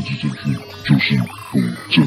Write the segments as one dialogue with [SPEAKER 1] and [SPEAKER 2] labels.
[SPEAKER 1] 政治正确就是不正确。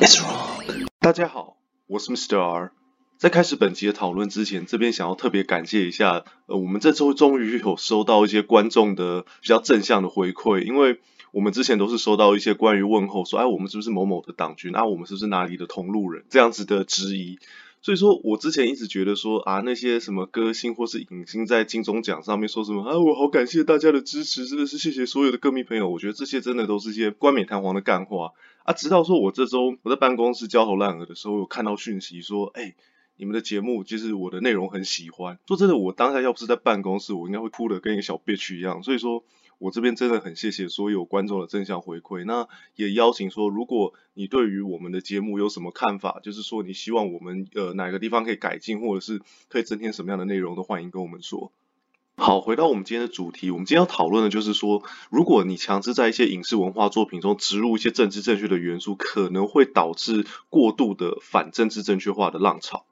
[SPEAKER 1] It's wrong。
[SPEAKER 2] 大家好，我是 Mr. R。在开始本集的讨论之前，这边想要特别感谢一下，呃，我们这周终于有收到一些观众的比较正向的回馈，因为我们之前都是收到一些关于问候说，哎，我们是不是某某的党军啊？我们是不是哪里的同路人？这样子的质疑。所以说我之前一直觉得说啊，那些什么歌星或是影星在金钟奖上面说什么啊，我好感谢大家的支持，真的是谢谢所有的歌迷朋友。我觉得这些真的都是一些冠冕堂皇的干话啊。直到说我这周我在办公室焦头烂额的时候，有看到讯息说，哎，你们的节目其实我的内容很喜欢。说真的，我当下要不是在办公室，我应该会哭得跟一个小 bitch 一样。所以说。我这边真的很谢谢所有观众的正向回馈，那也邀请说，如果你对于我们的节目有什么看法，就是说你希望我们呃哪个地方可以改进，或者是可以增添什么样的内容，都欢迎跟我们说。好，回到我们今天的主题，我们今天要讨论的就是说，如果你强制在一些影视文化作品中植入一些政治正确的元素，可能会导致过度的反政治正确化的浪潮。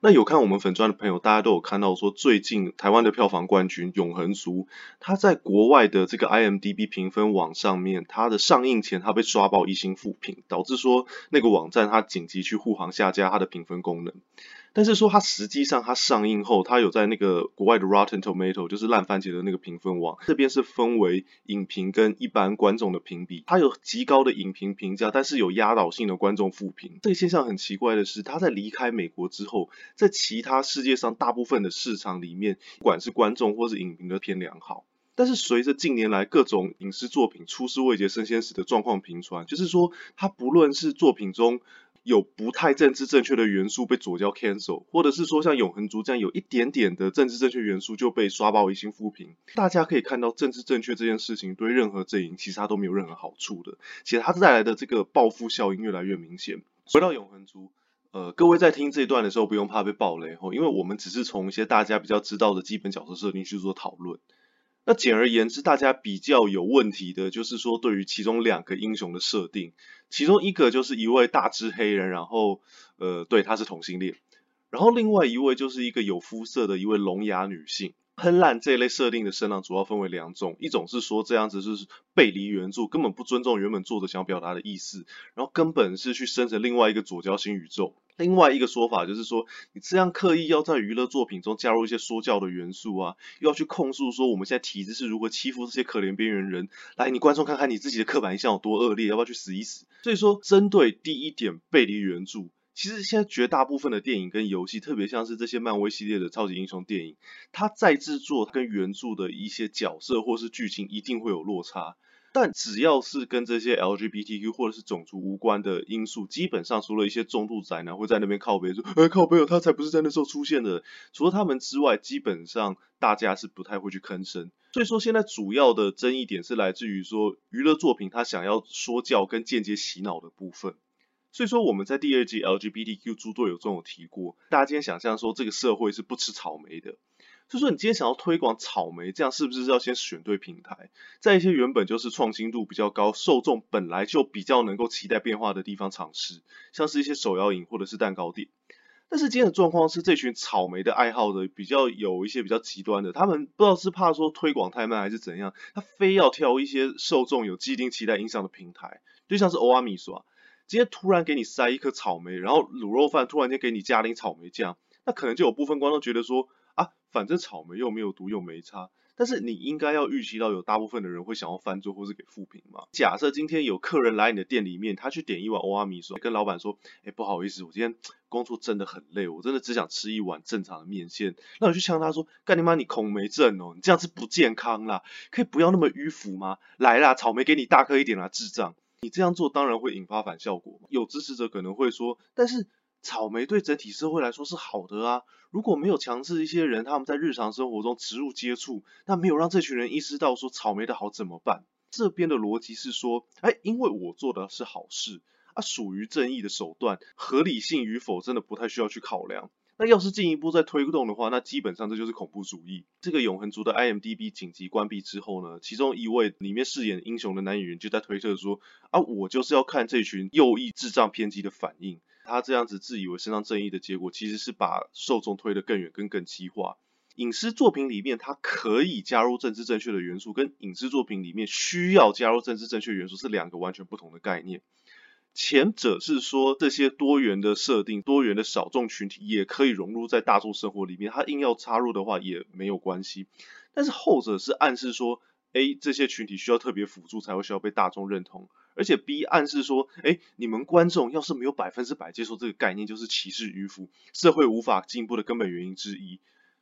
[SPEAKER 2] 那有看我们粉砖的朋友，大家都有看到说，最近台湾的票房冠军《永恒族》，他在国外的这个 IMDB 评分网上面，它的上映前它被刷爆一星负评，导致说那个网站它紧急去护航下架它的评分功能。但是说它实际上它上映后，它有在那个国外的 Rotten Tomato，就是烂番茄的那个评分网，这边是分为影评跟一般观众的评比，它有极高的影评评价，但是有压倒性的观众负评。这个现象很奇怪的是，它在离开美国之后，在其他世界上大部分的市场里面，不管是观众或是影评都偏良好。但是随着近年来各种影视作品出师未捷身先死的状况频传，就是说它不论是作品中，有不太政治正确的元素被左胶 cancel，或者是说像永恒族这样有一点点的政治正确元素就被刷爆一星负评。大家可以看到，政治正确这件事情对任何阵营其实它都没有任何好处的，其实它带来的这个报复效应越来越明显。回到永恒族，呃，各位在听这一段的时候不用怕被爆雷吼，因为我们只是从一些大家比较知道的基本角色设定去做讨论。那简而言之，大家比较有问题的就是说，对于其中两个英雄的设定，其中一个就是一位大只黑人，然后呃，对，他是同性恋，然后另外一位就是一个有肤色的一位聋哑女性。喷烂这一类设定的声浪主要分为两种，一种是说这样子就是背离原著，根本不尊重原本作者想表达的意思，然后根本是去生成另外一个左胶新宇宙。另外一个说法就是说，你这样刻意要在娱乐作品中加入一些说教的元素啊，又要去控诉说我们现在体制是如何欺负这些可怜边缘人，来，你观众看看你自己的刻板印象有多恶劣，要不要去死一死？所以说，针对第一点背离原著。其实现在绝大部分的电影跟游戏，特别像是这些漫威系列的超级英雄电影，它在制作跟原著的一些角色或是剧情一定会有落差。但只要是跟这些 LGBTQ 或者是种族无关的因素，基本上除了一些重度宅男会在那边靠北说，哎靠北哦，他才不是在那时候出现的。除了他们之外，基本上大家是不太会去吭声。所以说现在主要的争议点是来自于说娱乐作品它想要说教跟间接洗脑的部分。所以说我们在第二季 LGBTQ 猪队友中有提过，大家今天想象说这个社会是不吃草莓的，所以说你今天想要推广草莓，这样是不是要先选对平台，在一些原本就是创新度比较高、受众本来就比较能够期待变化的地方尝试，像是一些手摇饮或者是蛋糕店。但是今天的状况是，这群草莓的爱好的比较有一些比较极端的，他们不知道是怕说推广太慢还是怎样，他非要挑一些受众有既定期待影响的平台，就像是欧阿米说。今天突然给你塞一颗草莓，然后卤肉饭突然间给你加点草莓酱，那可能就有部分观众觉得说啊，反正草莓又没有毒又没差。但是你应该要预期到有大部分的人会想要翻桌或是给负评嘛。假设今天有客人来你的店里面，他去点一碗欧阿米说，跟老板说，哎，不好意思，我今天工作真的很累，我真的只想吃一碗正常的面线。那我去呛他说，干你妈，你恐霉症哦，你这样子不健康啦，可以不要那么迂腐吗？来啦，草莓给你大颗一点啦，智障。你这样做当然会引发反效果。有支持者可能会说，但是草莓对整体社会来说是好的啊。如果没有强制一些人他们在日常生活中植入接触，那没有让这群人意识到说草莓的好怎么办？这边的逻辑是说，哎，因为我做的是好事啊，属于正义的手段，合理性与否真的不太需要去考量。那要是进一步再推动的话，那基本上这就是恐怖主义。这个永恒族的 IMDB 紧急关闭之后呢，其中一位里面饰演英雄的男演员就在推特说：“啊，我就是要看这群右翼智障偏激的反应。”他这样子自以为伸张正义的结果，其实是把受众推得更远、更更激化。影视作品里面它可以加入政治正确的元素，跟影视作品里面需要加入政治正确元素是两个完全不同的概念。前者是说这些多元的设定、多元的小众群体也可以融入在大众生活里面，他硬要插入的话也没有关系。但是后者是暗示说，A 这些群体需要特别辅助才会需要被大众认同，而且 B 暗示说，哎，你们观众要是没有百分之百接受这个概念，就是歧视迂腐，社会无法进步的根本原因之一。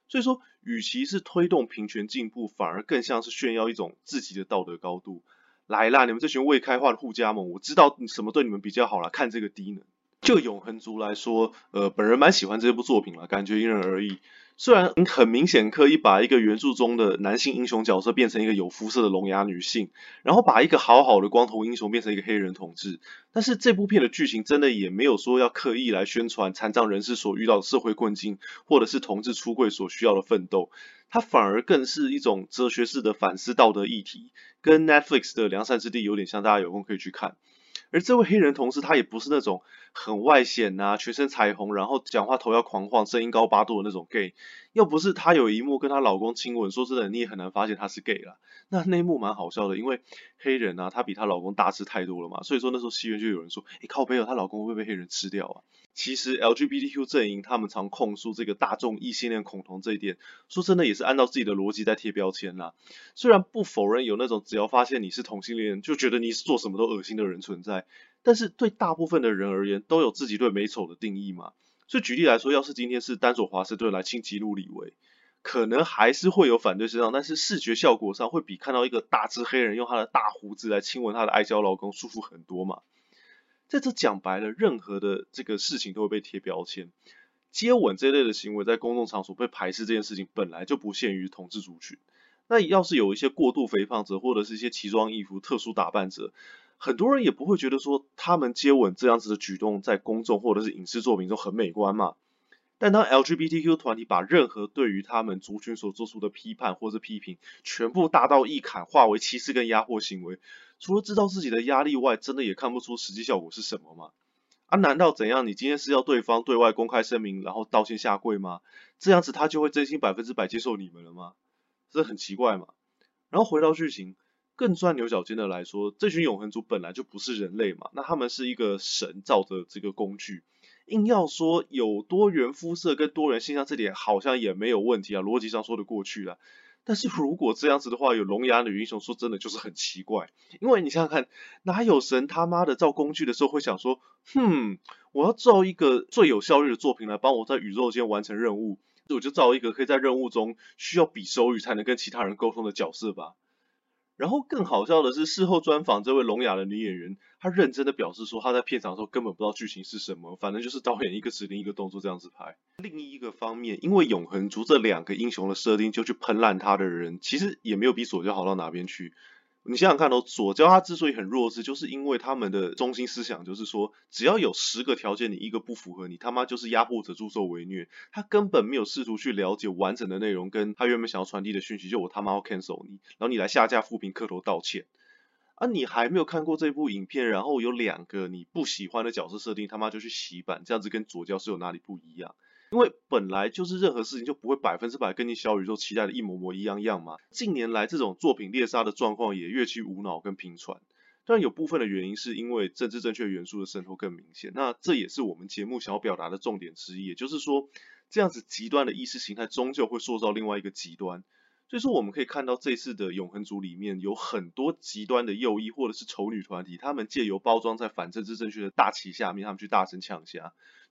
[SPEAKER 2] 所以说，与其是推动平权进步，反而更像是炫耀一种自己的道德高度。来啦，你们这群未开化的护家盟，我知道什么对你们比较好了，看这个低能。就永恒族来说，呃，本人蛮喜欢这部作品了，感觉因人而异。虽然很明显刻意把一个原著中的男性英雄角色变成一个有肤色的聋哑女性，然后把一个好好的光头英雄变成一个黑人同志，但是这部片的剧情真的也没有说要刻意来宣传残障人士所遇到的社会困境，或者是同志出柜所需要的奋斗，它反而更是一种哲学式的反思道德议题，跟 Netflix 的《良善之地》有点像，大家有空可以去看。而这位黑人同事，他也不是那种很外显呐，全身彩虹，然后讲话头要狂晃，声音高八度的那种 gay。要不是他有一幕跟他老公亲吻，说真的，你也很难发现他是 gay 啦。那那一幕蛮好笑的，因为黑人啊，他比她老公大只太多了嘛，所以说那时候戏院就有人说，诶，靠北友，她老公会不会被黑人吃掉啊？其实 LGBTQ 阵营他们常控诉这个大众异性恋恐同这一点，说真的也是按照自己的逻辑在贴标签啦。虽然不否认有那种只要发现你是同性恋就觉得你做什么都恶心的人存在，但是对大部分的人而言都有自己对美丑的定义嘛。所以举例来说，要是今天是丹佐华盛顿来亲吉鲁李维，可能还是会有反对声浪，但是视觉效果上会比看到一个大只黑人用他的大胡子来亲吻他的爱娇老公舒服很多嘛。在这讲白了，任何的这个事情都会被贴标签。接吻这类的行为在公众场所被排斥这件事情本来就不限于同志族群。那要是有一些过度肥胖者或者是一些奇装异服、特殊打扮者，很多人也不会觉得说他们接吻这样子的举动在公众或者是影视作品中很美观嘛。但当 LGBTQ 团体把任何对于他们族群所做出的批判或者批评，全部大刀一砍，化为歧视跟压迫行为。除了知道自己的压力外，真的也看不出实际效果是什么吗？啊，难道怎样？你今天是要对方对外公开声明，然后道歉下跪吗？这样子他就会真心百分之百接受你们了吗？这很奇怪嘛。然后回到剧情，更钻牛角尖的来说，这群永恒族本来就不是人类嘛，那他们是一个神造的这个工具，硬要说有多元肤色跟多元性向，这点好像也没有问题啊，逻辑上说得过去了。但是如果这样子的话，有聋哑女英雄，说真的就是很奇怪。因为你想想看，哪有神他妈的造工具的时候会想说，哼，我要造一个最有效率的作品来帮我在宇宙间完成任务，我就造一个可以在任务中需要比手语才能跟其他人沟通的角色吧。然后更好笑的是，事后专访这位聋哑的女演员，她认真的表示说，她在片场的时候根本不知道剧情是什么，反正就是导演一个指令一个动作这样子拍。另一个方面，因为永恒族这两个英雄的设定就去喷烂他的人，其实也没有比左胶好到哪边去。你想想看哦，左胶他之所以很弱智，就是因为他们的中心思想就是说，只要有十个条件，你一个不符合，你他妈就是压迫者，助纣为虐。他根本没有试图去了解完整的内容，跟他原本想要传递的讯息，就我他妈要 cancel 你，然后你来下架负评，磕头道歉。啊，你还没有看过这部影片，然后有两个你不喜欢的角色设定，他妈就去洗版，这样子跟左胶是有哪里不一样？因为本来就是任何事情就不会百分之百跟你小宇宙期待的一模模一样样嘛。近年来这种作品猎杀的状况也越趋无脑跟频传，当然有部分的原因是因为政治正确元素的渗透更明显。那这也是我们节目想要表达的重点之一，也就是说，这样子极端的意识形态终究会塑造另外一个极端。所以说我们可以看到这次的永恒族里面有很多极端的右翼或者是丑女团体，他们借由包装在反政治正确的大旗下面，他们去大声呛声。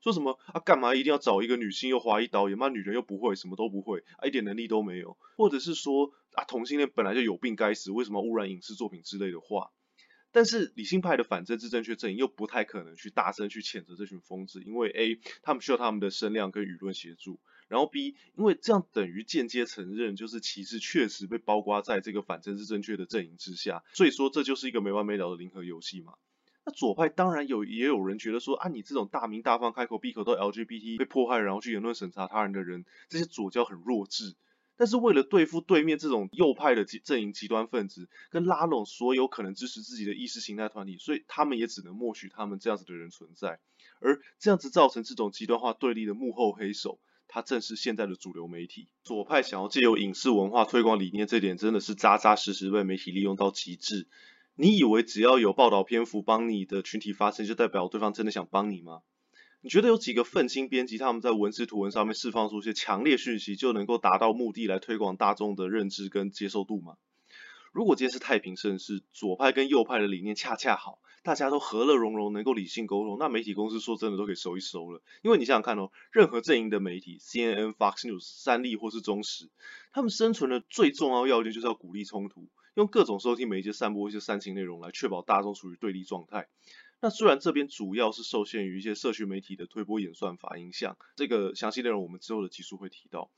[SPEAKER 2] 说什么啊？干嘛一定要找一个女性又华裔导演？妈，女人又不会，什么都不会，啊，一点能力都没有。或者是说啊，同性恋本来就有病该死，为什么污染影视作品之类的话？但是理性派的反政治正确阵营又不太可能去大声去谴责这群疯子，因为 A 他们需要他们的声量跟舆论协助，然后 B 因为这样等于间接承认就是旗帜确实被包括在这个反政治正确的阵营之下，所以说这就是一个没完没了的零和游戏嘛。那左派当然有，也有人觉得说，啊，你这种大鸣大放、开口闭口都 LGBT 被迫害，然后去言论审查他人的人，这些左教很弱智。但是为了对付对面这种右派的阵营极端分子，跟拉拢所有可能支持自己的意识形态团体，所以他们也只能默许他们这样子的人存在。而这样子造成这种极端化对立的幕后黑手，它正是现在的主流媒体。左派想要借由影视文化推广理念，这点真的是扎扎实实被媒体利用到极致。你以为只要有报道篇幅帮你的群体发声，就代表对方真的想帮你吗？你觉得有几个愤青编辑他们在文字图文上面释放出一些强烈讯息，就能够达到目的来推广大众的认知跟接受度吗？如果今天是太平盛世，左派跟右派的理念恰恰好，大家都和乐融融，能够理性沟通，那媒体公司说真的都可以收一收了。因为你想想看哦，任何阵营的媒体，CNN、Fox News、三立或是中时，他们生存的最重要要件就是要鼓励冲突，用各种收听媒介散播一些煽情内容来确保大众处于对立状态。那虽然这边主要是受限于一些社群媒体的推波演算法影响，这个详细内容我们之后的集数会提到。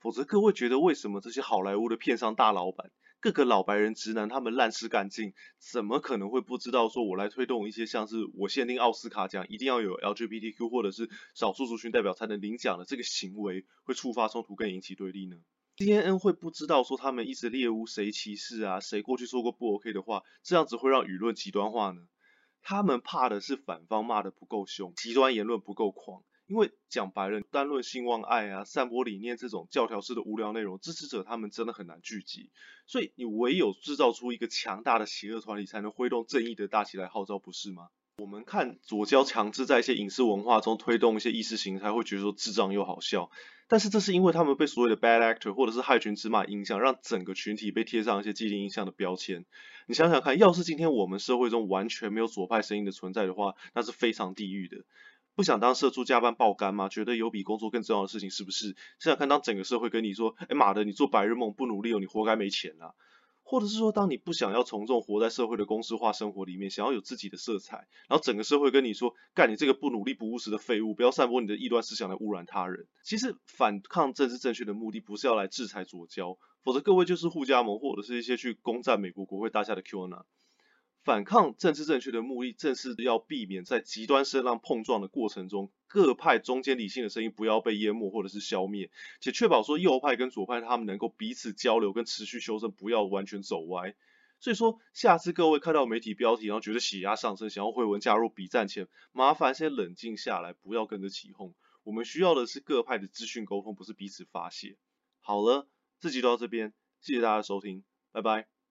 [SPEAKER 2] 否则各位觉得为什么这些好莱坞的片商大老板，各个老白人直男他们烂事干尽，怎么可能会不知道说我来推动一些像是我限定奥斯卡奖一定要有 LGBTQ 或者是少数族群代表才能领奖的这个行为会触发冲突跟引起对立呢？CNN 会不知道说他们一直猎巫谁歧视啊，谁过去说过不 OK 的话，这样子会让舆论极端化呢？他们怕的是反方骂得不够凶，极端言论不够狂。因为讲白了，单论性望爱啊、散播理念这种教条式的无聊内容，支持者他们真的很难聚集。所以你唯有制造出一个强大的邪恶团体，才能挥动正义的大旗来号召，不是吗？我们看左胶强制在一些影视文化中推动一些意识形态，会觉得说智障又好笑。但是这是因为他们被所谓的 bad actor 或者是害群之马影响，让整个群体被贴上一些既定印象的标签。你想想看，要是今天我们社会中完全没有左派声音的存在的话，那是非常地狱的。不想当社畜加班爆肝吗？觉得有比工作更重要的事情是不是？想想看，当整个社会跟你说，哎妈的，你做白日梦不努力哦，你活该没钱啊。或者是说，当你不想要从众活在社会的公式化生活里面，想要有自己的色彩，然后整个社会跟你说，干你这个不努力不务实的废物，不要散播你的异端思想来污染他人。其实反抗政治正确的目的不是要来制裁左胶，否则各位就是护家盟或者是一些去攻占美国国会大厦的 QAnon。反抗政治正确的目的，正是要避免在极端声浪碰撞的过程中，各派中间理性的声音不要被淹没或者是消灭，且确保说右派跟左派他们能够彼此交流跟持续修正，不要完全走歪。所以说，下次各位看到媒体标题，然后觉得血压上升，想要回文加入比战前，麻烦先冷静下来，不要跟着起哄。我们需要的是各派的资讯沟通，不是彼此发泄。好了，这集就到这边，谢谢大家收听，拜拜。